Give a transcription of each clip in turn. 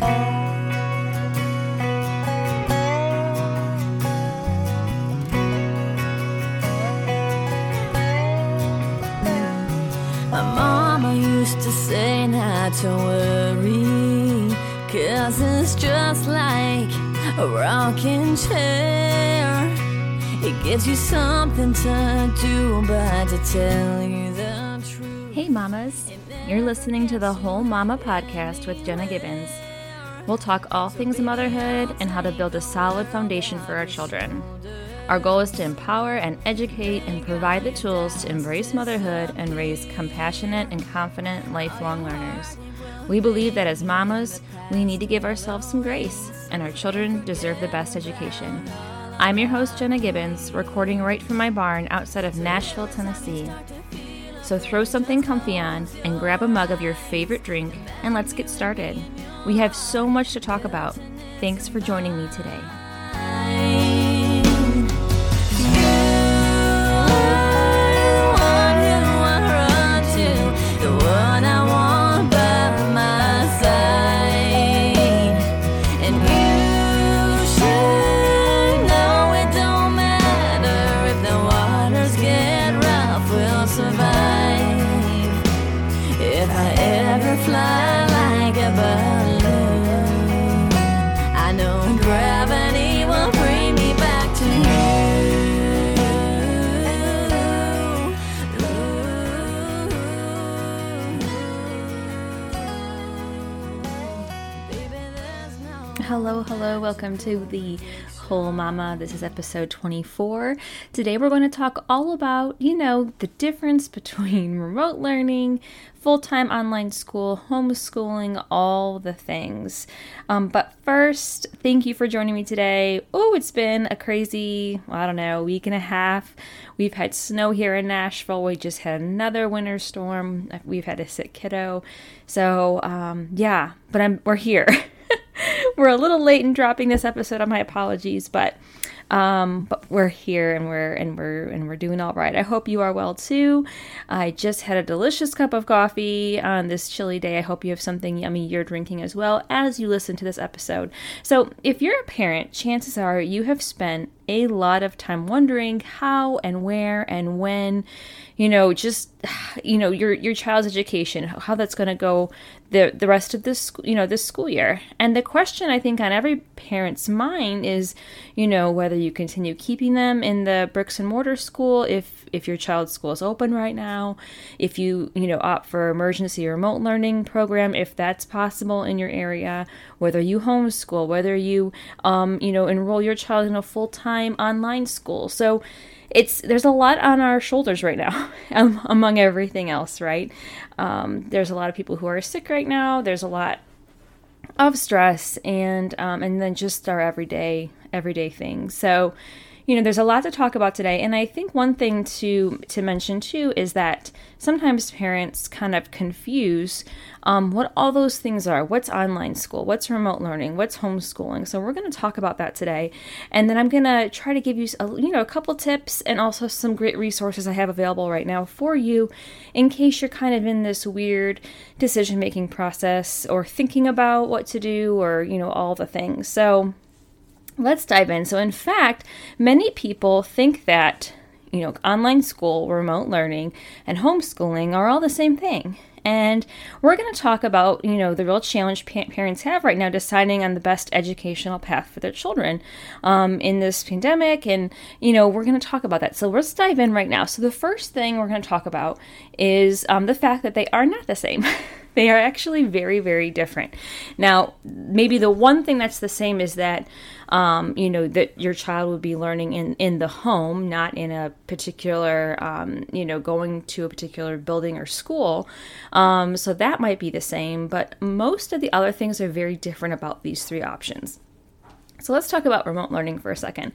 My mama used to say not to worry, cause it's just like a rocking chair. It gives you something to do, but to tell you the truth. Hey, mamas. You're listening to the Whole Mama podcast with Jenna Gibbons. We'll talk all things motherhood and how to build a solid foundation for our children. Our goal is to empower and educate and provide the tools to embrace motherhood and raise compassionate and confident lifelong learners. We believe that as mamas, we need to give ourselves some grace, and our children deserve the best education. I'm your host, Jenna Gibbons, recording right from my barn outside of Nashville, Tennessee. So throw something comfy on and grab a mug of your favorite drink, and let's get started. We have so much to talk about. Thanks for joining me today. Hello, welcome to the Whole Mama. This is episode 24. Today we're going to talk all about, you know, the difference between remote learning, full time online school, homeschooling, all the things. Um, but first, thank you for joining me today. Oh, it's been a crazy, I don't know, week and a half. We've had snow here in Nashville. We just had another winter storm. We've had a sick kiddo. So, um, yeah, but I'm we're here. we're a little late in dropping this episode. On my apologies, but um, but we're here and we're and we're and we're doing all right. I hope you are well too. I just had a delicious cup of coffee on this chilly day. I hope you have something yummy you're drinking as well as you listen to this episode. So, if you're a parent, chances are you have spent a lot of time wondering how and where and when you know just you know your your child's education how that's going to go the the rest of this you know this school year. And the question i think on every parent's mind is you know whether you continue keeping them in the bricks and mortar school if if your child's school is open right now if you you know opt for emergency remote learning program if that's possible in your area whether you homeschool whether you um you know enroll your child in a full-time online school. So it's there's a lot on our shoulders right now um, among everything else right? Um, there's a lot of people who are sick right now. There's a lot of stress and um, and then just our everyday everyday things. So you know there's a lot to talk about today. And i think one thing to to mention too is that sometimes parents kind of confuse um, what all those things are. What's online school? What's remote learning? What's homeschooling? So we're going to talk about that today. And then i'm going to try to give you a, you know a couple tips and also some great resources i have available right now for you in case you're kind of in this weird decision making process or thinking about what to do or you know all the things. So let's dive in. So, in fact, many people think that, you know, online school, remote learning, and homeschooling are all the same thing. And we're going to talk about, you know, the real challenge pa- parents have right now deciding on the best educational path for their children um, in this pandemic. And, you know, we're going to talk about that. So let's dive in right now. So the first thing we're going to talk about is um, the fact that they are not the same. they are actually very, very different. Now, maybe the one thing that's the same is that um, you know that your child would be learning in in the home not in a particular um, you know going to a particular building or school. Um, so that might be the same but most of the other things are very different about these three options. So let's talk about remote learning for a second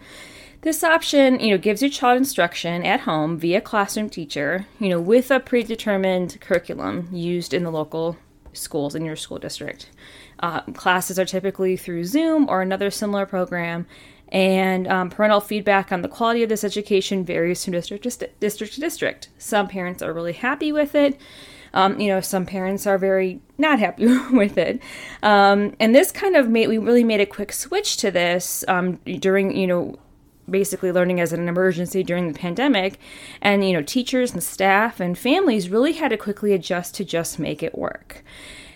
this option, you know, gives your child instruction at home via classroom teacher, you know, with a predetermined curriculum used in the local schools in your school district. Uh, classes are typically through Zoom or another similar program, and um, parental feedback on the quality of this education varies from district to st- district to district. Some parents are really happy with it. Um, you know, some parents are very not happy with it. Um, and this kind of made, we really made a quick switch to this um, during, you know, basically learning as an emergency during the pandemic and you know teachers and staff and families really had to quickly adjust to just make it work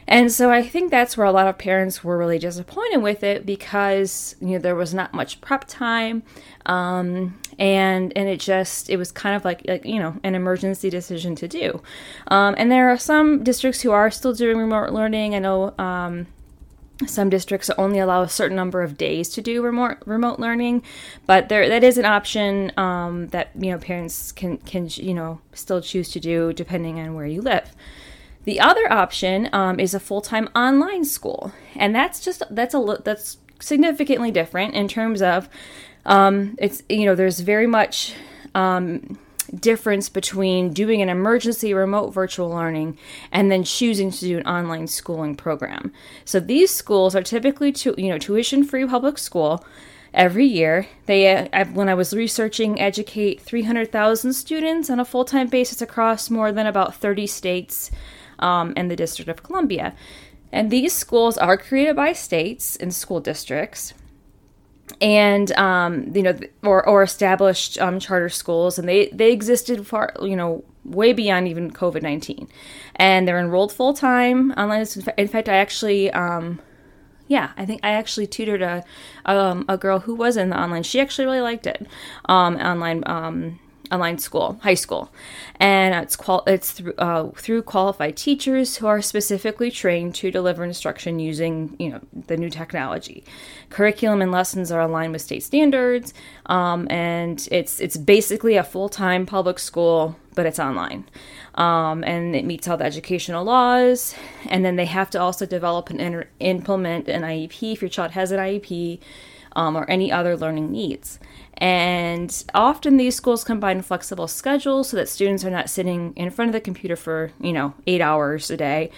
and so I think that's where a lot of parents were really disappointed with it because you know there was not much prep time, um, and and it just it was kind of like like you know an emergency decision to do. Um, and there are some districts who are still doing remote learning. I know. Um, some districts only allow a certain number of days to do remote remote learning, but there that is an option um, that you know parents can can you know still choose to do depending on where you live. The other option um, is a full time online school, and that's just that's a that's significantly different in terms of um, it's you know there's very much um, difference between doing an emergency remote virtual learning and then choosing to do an online schooling program. So these schools are typically to, you know tuition free public school every year. They, uh, when I was researching, educate 300,000 students on a full time basis across more than about 30 states um, and the District of Columbia. And these schools are created by states and school districts and um, you know, or, or established um, charter schools, and they they existed far, you know, way beyond even COVID nineteen, and they're enrolled full time online. In fact, I actually, um, yeah, I think I actually tutored a um, a girl who was in the online. She actually really liked it, um, online um, online school, high school, and it's qual- it's through uh, through qualified teachers who are specifically trained to deliver instruction using you know the new technology. Curriculum and lessons are aligned with state standards, um, and it's it's basically a full time public school, but it's online. Um, and it meets all the educational laws. And then they have to also develop and inter- implement an IEP if your child has an IEP um, or any other learning needs. And often these schools combine flexible schedules so that students are not sitting in front of the computer for, you know, eight hours a day.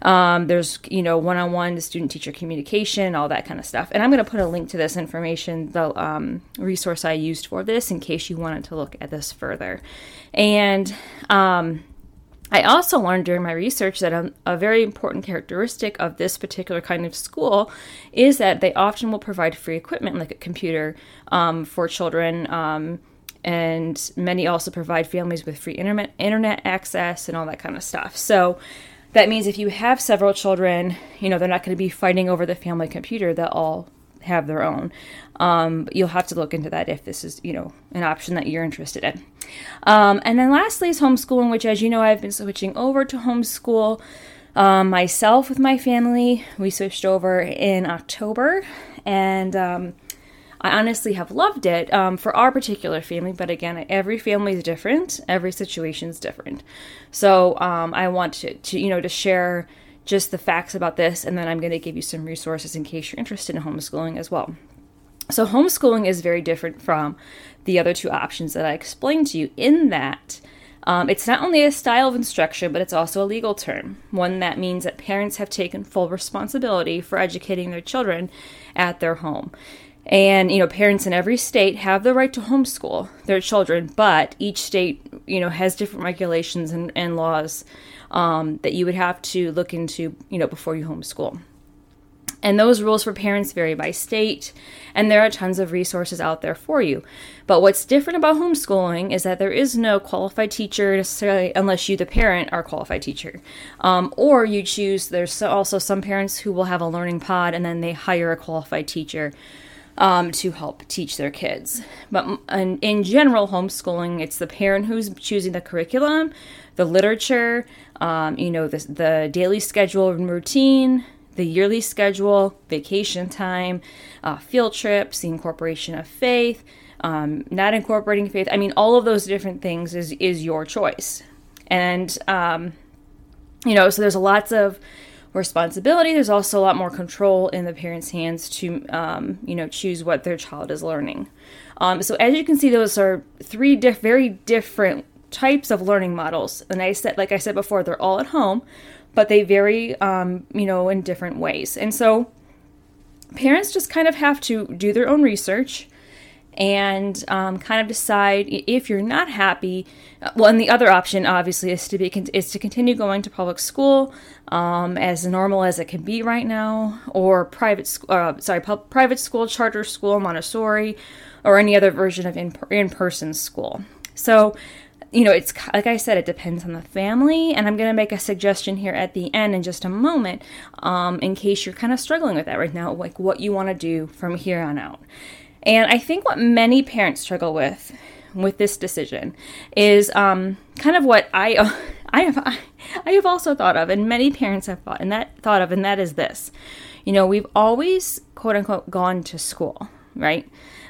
Um, there's, you know, one on one student teacher communication, all that kind of stuff. And I'm going to put a link to this information, the um, resource I used for this, in case you wanted to look at this further. And, um, I also learned during my research that a, a, very important characteristic of this particular kind of school is that they often will provide free equipment, like a computer, um, for children. Um, and many also provide families with free internet, internet access and all that kind of stuff. So that means if you have several children, you know, they're not going to be fighting over the family computer. They'll all have their own. Um, you'll have to look into that if this is, you know, an option that you're interested in. Um, and then lastly is homeschooling, which, as you know, I've been switching over to homeschool um, myself with my family. We switched over in October, and um, I honestly have loved it um, for our particular family. But again, every family is different. Every situation is different. So um, I want to, to, you know, to share just the facts about this, and then I'm going to give you some resources in case you're interested in homeschooling as well. So, homeschooling is very different from the other two options that I explained to you, in that um, it's not only a style of instruction, but it's also a legal term, one that means that parents have taken full responsibility for educating their children at their home. And, you know, parents in every state have the right to homeschool their children, but each state, you know, has different regulations and, and laws um, that you would have to look into, you know, before you homeschool. And those rules for parents vary by state, and there are tons of resources out there for you. But what's different about homeschooling is that there is no qualified teacher necessarily, unless you, the parent, are a qualified teacher. Um, or you choose, there's also some parents who will have a learning pod and then they hire a qualified teacher um, to help teach their kids. But in, in general, homeschooling, it's the parent who's choosing the curriculum, the literature, um, you know, the, the daily schedule and routine, the yearly schedule, vacation time, uh, field trips, the incorporation of faith, um, not incorporating faith. I mean, all of those different things is is your choice, and um, you know, so there's lots of responsibility. There's also a lot more control in the parents' hands to um, you know choose what their child is learning. Um, so as you can see, those are three diff- very different types of learning models. And I said, like I said before, they're all at home, but they vary, um, you know, in different ways. And so parents just kind of have to do their own research and um, kind of decide if you're not happy. Uh, well, and the other option obviously is to be is to continue going to public school um, as normal as it can be right now, or private school. Uh, sorry, private school, charter school, Montessori, or any other version of in in person school. So you know, it's like I said, it depends on the family. And I'm going to make a suggestion here at the end in just a moment, um, in case you're kind of struggling with that right now, like what you want to do from here on out. And I think what many parents struggle with with this decision is um, kind of what I I have I have also thought of, and many parents have thought and that thought of, and that is this. You know, we've always quote unquote gone to school, right?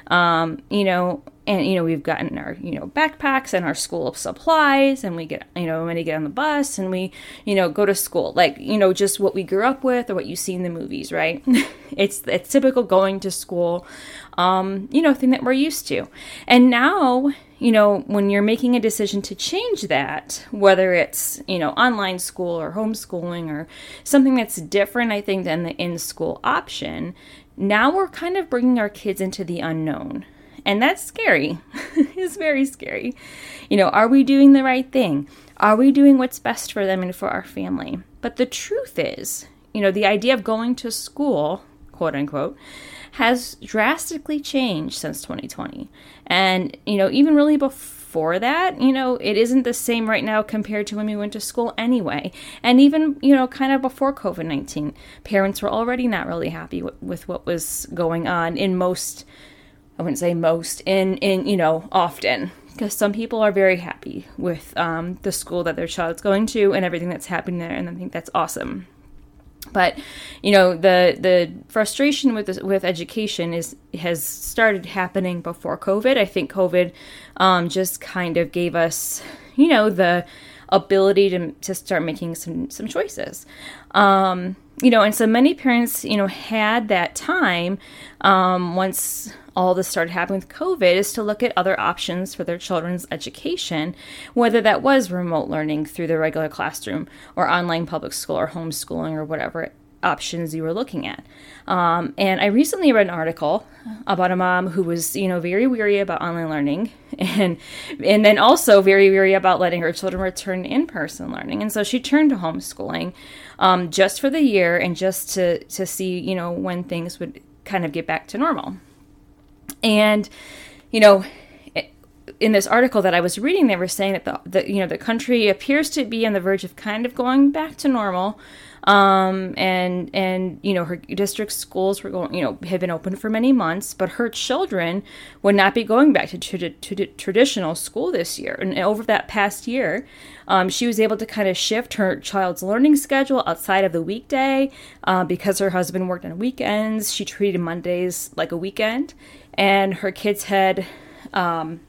Um, you know, and you know we've gotten our you know backpacks and our school supplies and we get you know when we get on the bus and we you know go to school. Like you know just what we grew up with or what you see in the movies right? It's it's typical going to school um you know thing that we're used to. And now you know when you're making a decision to change that whether it's you know online school or homeschooling or something that's different i think than the in school option now we're kind of bringing our kids into the unknown and that's scary. it's very scary. You know, are we doing the right thing? Are we doing what's best for them and for our family? But the truth is, you know, the idea of going to school, quote unquote, has drastically changed since 2020. And, you know, even really before that, you know, it isn't the same right now compared to when we went to school anyway. And even, you know, kind of before COVID 19, parents were already not really happy with, with what was going on in most I wouldn't say most, in in you know often because some people are very happy with um, the school that their child's going to and everything that's happening there, and I think that's awesome. But you know the the frustration with this, with education is has started happening before COVID. I think COVID um, just kind of gave us you know the ability to to start making some some choices. Um, you know, and so many parents, you know, had that time um, once all this started happening with COVID is to look at other options for their children's education, whether that was remote learning through the regular classroom or online public school or homeschooling or whatever options you were looking at. Um, and I recently read an article about a mom who was, you know, very weary about online learning and and then also very weary about letting her children return in-person learning. And so she turned to homeschooling um, just for the year and just to to see, you know, when things would kind of get back to normal. And, you know, in this article that I was reading, they were saying that the, the, you know the country appears to be on the verge of kind of going back to normal, um, and and you know her district schools were going you know had been open for many months, but her children would not be going back to, to, to traditional school this year. And over that past year, um, she was able to kind of shift her child's learning schedule outside of the weekday uh, because her husband worked on weekends. She treated Mondays like a weekend and her kids had um,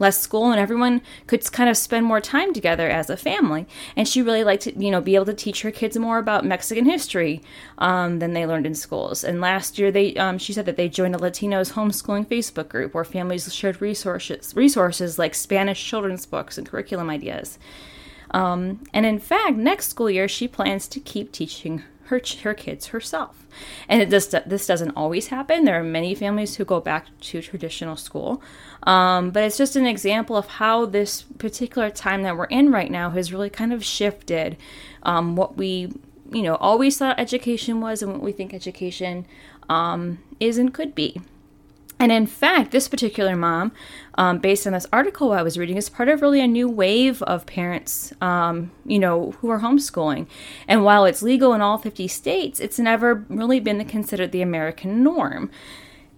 less school and everyone could kind of spend more time together as a family. And she really liked to you know be able to teach her kids more about mexican history um, than they learned in schools. And last year they um, she said that they joined a latinos homeschooling facebook group where families shared resources resources like spanish children's books and curriculum ideas. Um, and in fact next school year she plans to keep teaching her, her kids herself. And it just, this doesn't always happen. There are many families who go back to traditional school. Um, but it's just an example of how this particular time that we're in right now has really kind of shifted um, what we, you know, always thought education was and what we think education um, is and could be. And in fact, this particular mom, um, based on this article I was reading, is part of really a new wave of parents, um, you know, who are homeschooling. And while it's legal in all 50 states, it's never really been considered the American norm.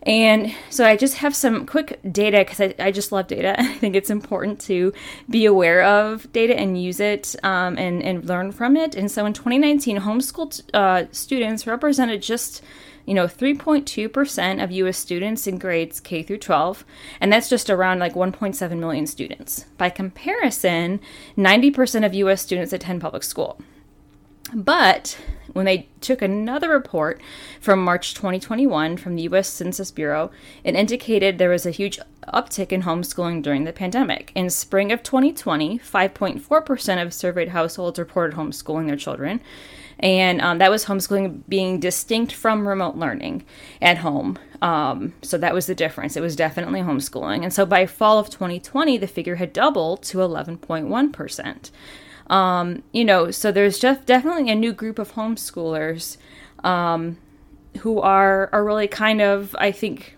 And so I just have some quick data because I, I, just love data. I think it's important to be aware of data and use it um, and, and learn from it. And so in 2019, homeschooled uh, students represented just you know 3.2% of US students in grades K through 12 and that's just around like 1.7 million students. By comparison, 90% of US students attend public school. But when they took another report from March 2021 from the US Census Bureau, it indicated there was a huge uptick in homeschooling during the pandemic. In spring of 2020, 5.4% of surveyed households reported homeschooling their children, And um, that was homeschooling being distinct from remote learning at home. Um, so that was the difference. It was definitely homeschooling. And so by fall of 2020, the figure had doubled to 11.1%. Um, you know, so there's just definitely a new group of homeschoolers um, who are are really kind of, I think,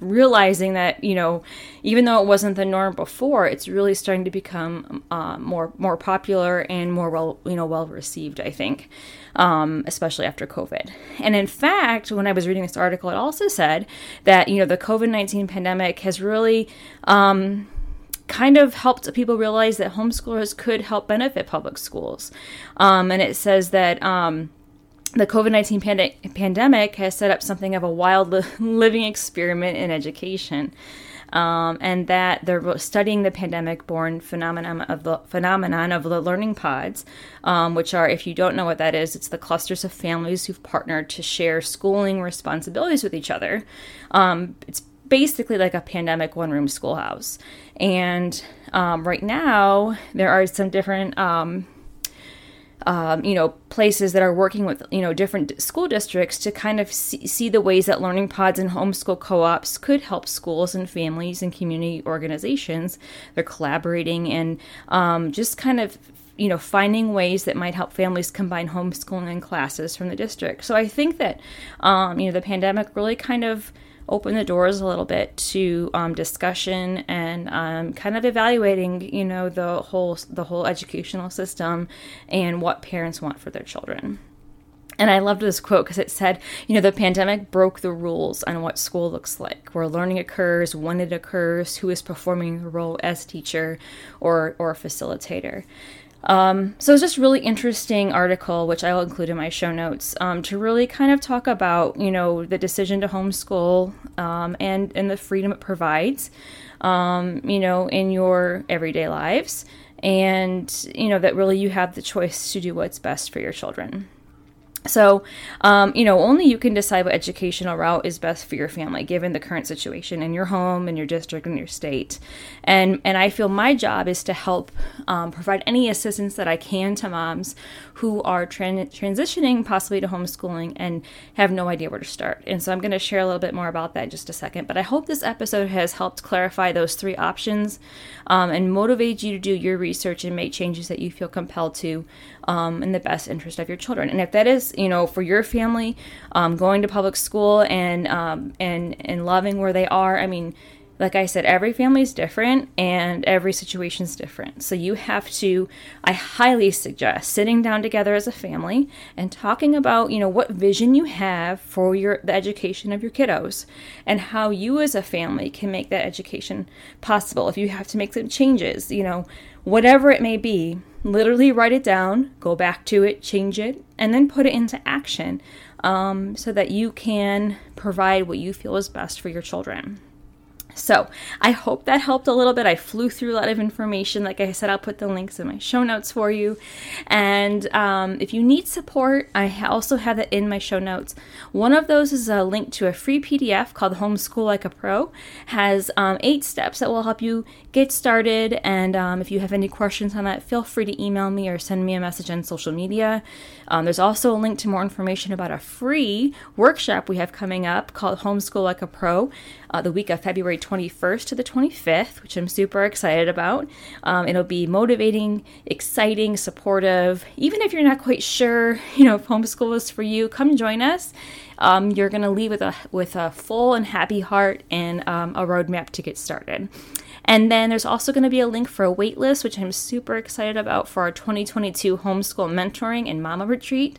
realizing that you know even though it wasn't the norm before it's really starting to become uh, more more popular and more well you know well received i think um, especially after covid. And in fact when i was reading this article it also said that you know the covid-19 pandemic has really um, kind of helped people realize that homeschoolers could help benefit public schools. Um, and it says that um, the COVID 19 pand- pandemic has set up something of a wild li- living experiment in education. Um, and that they're studying the pandemic-born phenomenon of the phenomenon of the learning pods, um, which are, if you don't know what that is, it's the clusters of families who've partnered to share schooling responsibilities with each other. Um, it's basically like a pandemic one-room schoolhouse, and um, right now there are some different um, you know, places that are working with, you know, different school districts to kind of see, see the ways that learning pods and homeschool co ops could help schools and families and community organizations. They're collaborating and um, just kind of you know finding ways that might help families combine homeschooling and classes from the district so i think that um, you know the pandemic really kind of open the doors a little bit to um, discussion and um, kind of evaluating, you know, the whole the whole educational system and what parents want for their children. And I loved this quote because it said, you know, the pandemic broke the rules on what school looks like, where learning occurs, when it occurs, who is performing the role as teacher or or facilitator. Um, so it's just really interesting article, which I will include in my show notes, um, to really kind of talk about, you know, the decision to homeschool um, and and the freedom it provides, um, you know, in your everyday lives, and you know that really you have the choice to do what's best for your children. So, um, you know, only you can decide what educational route is best for your family, given the current situation in your home, in your district, in your state. And and I feel my job is to help um, provide any assistance that I can to moms who are tran- transitioning possibly to homeschooling and have no idea where to start. And so I'm going to share a little bit more about that in just a second. But I hope this episode has helped clarify those three options um, and motivate you to do your research and make changes that you feel compelled to um, in the best interest of your children. And if that is, you know, for your family, um, going to public school and um, and and loving where they are, I mean like I said, every family is different and every situation is different. So you have to, I highly suggest sitting down together as a family and talking about, you know, what vision you have for your the education of your kiddos and how you as a family can make that education possible. If you have to make some changes, you know, whatever it may be, literally write it down, go back to it, change it, and then put it into action um, so that you can provide what you feel is best for your children. So I hope that helped a little bit. I flew through a lot of information. Like I said, I'll put the links in my show notes for you. And um, if you need support, I also have that in my show notes. One of those is a link to a free PDF called Homeschool Like a Pro. Has um, eight steps that will help you get started. And um, if you have any questions on that, feel free to email me or send me a message on social media. Um, there's also a link to more information about a free workshop we have coming up called Homeschool Like a Pro uh, the week of February 21st to the 25th, which I'm super excited about. Um, it'll be motivating, exciting, supportive. Even if you're not quite sure, you know, if homeschool is for you, come join us. Um, you're going to leave with a with a full and happy heart and um, a roadmap to get started. And then there's also going to be a link for a waitlist, which I'm super excited about for our 2022 homeschool mentoring and mama retreat.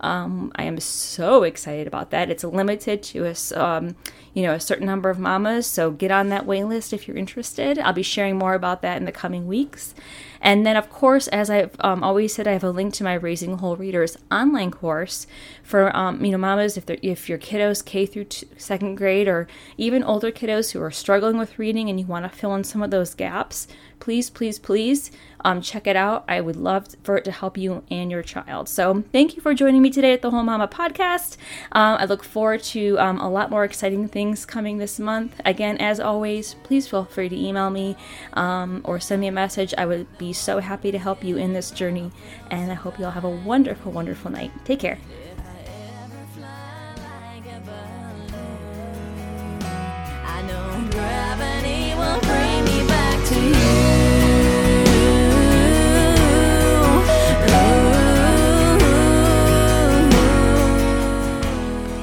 Um, I am so excited about that. It's limited to a, um, you know, a certain number of mamas, so get on that waitlist if you're interested. I'll be sharing more about that in the coming weeks. And then, of course, as I've um, always said, I have a link to my Raising Whole Readers online course for um, you know mamas if if your kiddos K through second grade or even older kiddos who are struggling with reading and you want to fill in some of those gaps. Please, please, please Um, check it out. I would love for it to help you and your child. So thank you for joining me today at the Whole Mama podcast. Um, I look forward to um, a lot more exciting things coming this month. Again, as always, please feel free to email me um, or send me a message. I would be so happy to help you in this journey. And I hope you all have a wonderful, wonderful night. Take care.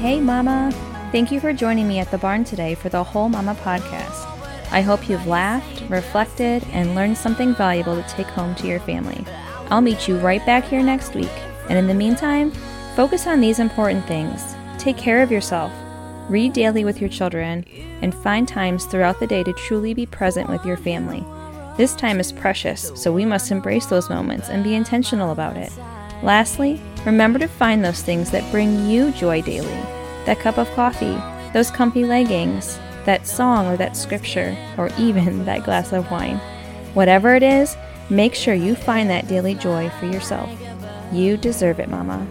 Hey, Mama. Thank you for joining me at the barn today for the Whole Mama podcast. I hope you've laughed, reflected, and learned something valuable to take home to your family. I'll meet you right back here next week. And in the meantime, focus on these important things. Take care of yourself, read daily with your children, and find times throughout the day to truly be present with your family. This time is precious, so we must embrace those moments and be intentional about it. Lastly, remember to find those things that bring you joy daily that cup of coffee, those comfy leggings, that song or that scripture, or even that glass of wine. Whatever it is, make sure you find that daily joy for yourself. You deserve it, Mama.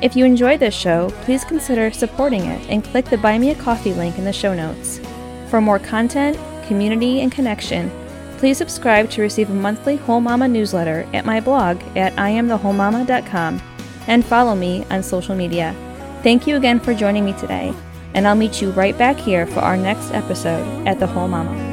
If you enjoyed this show, please consider supporting it and click the Buy Me a Coffee link in the show notes. For more content, community, and connection, please subscribe to receive a monthly Whole Mama newsletter at my blog at iamthewholemama.com and follow me on social media. Thank you again for joining me today, and I'll meet you right back here for our next episode at The Whole Mama.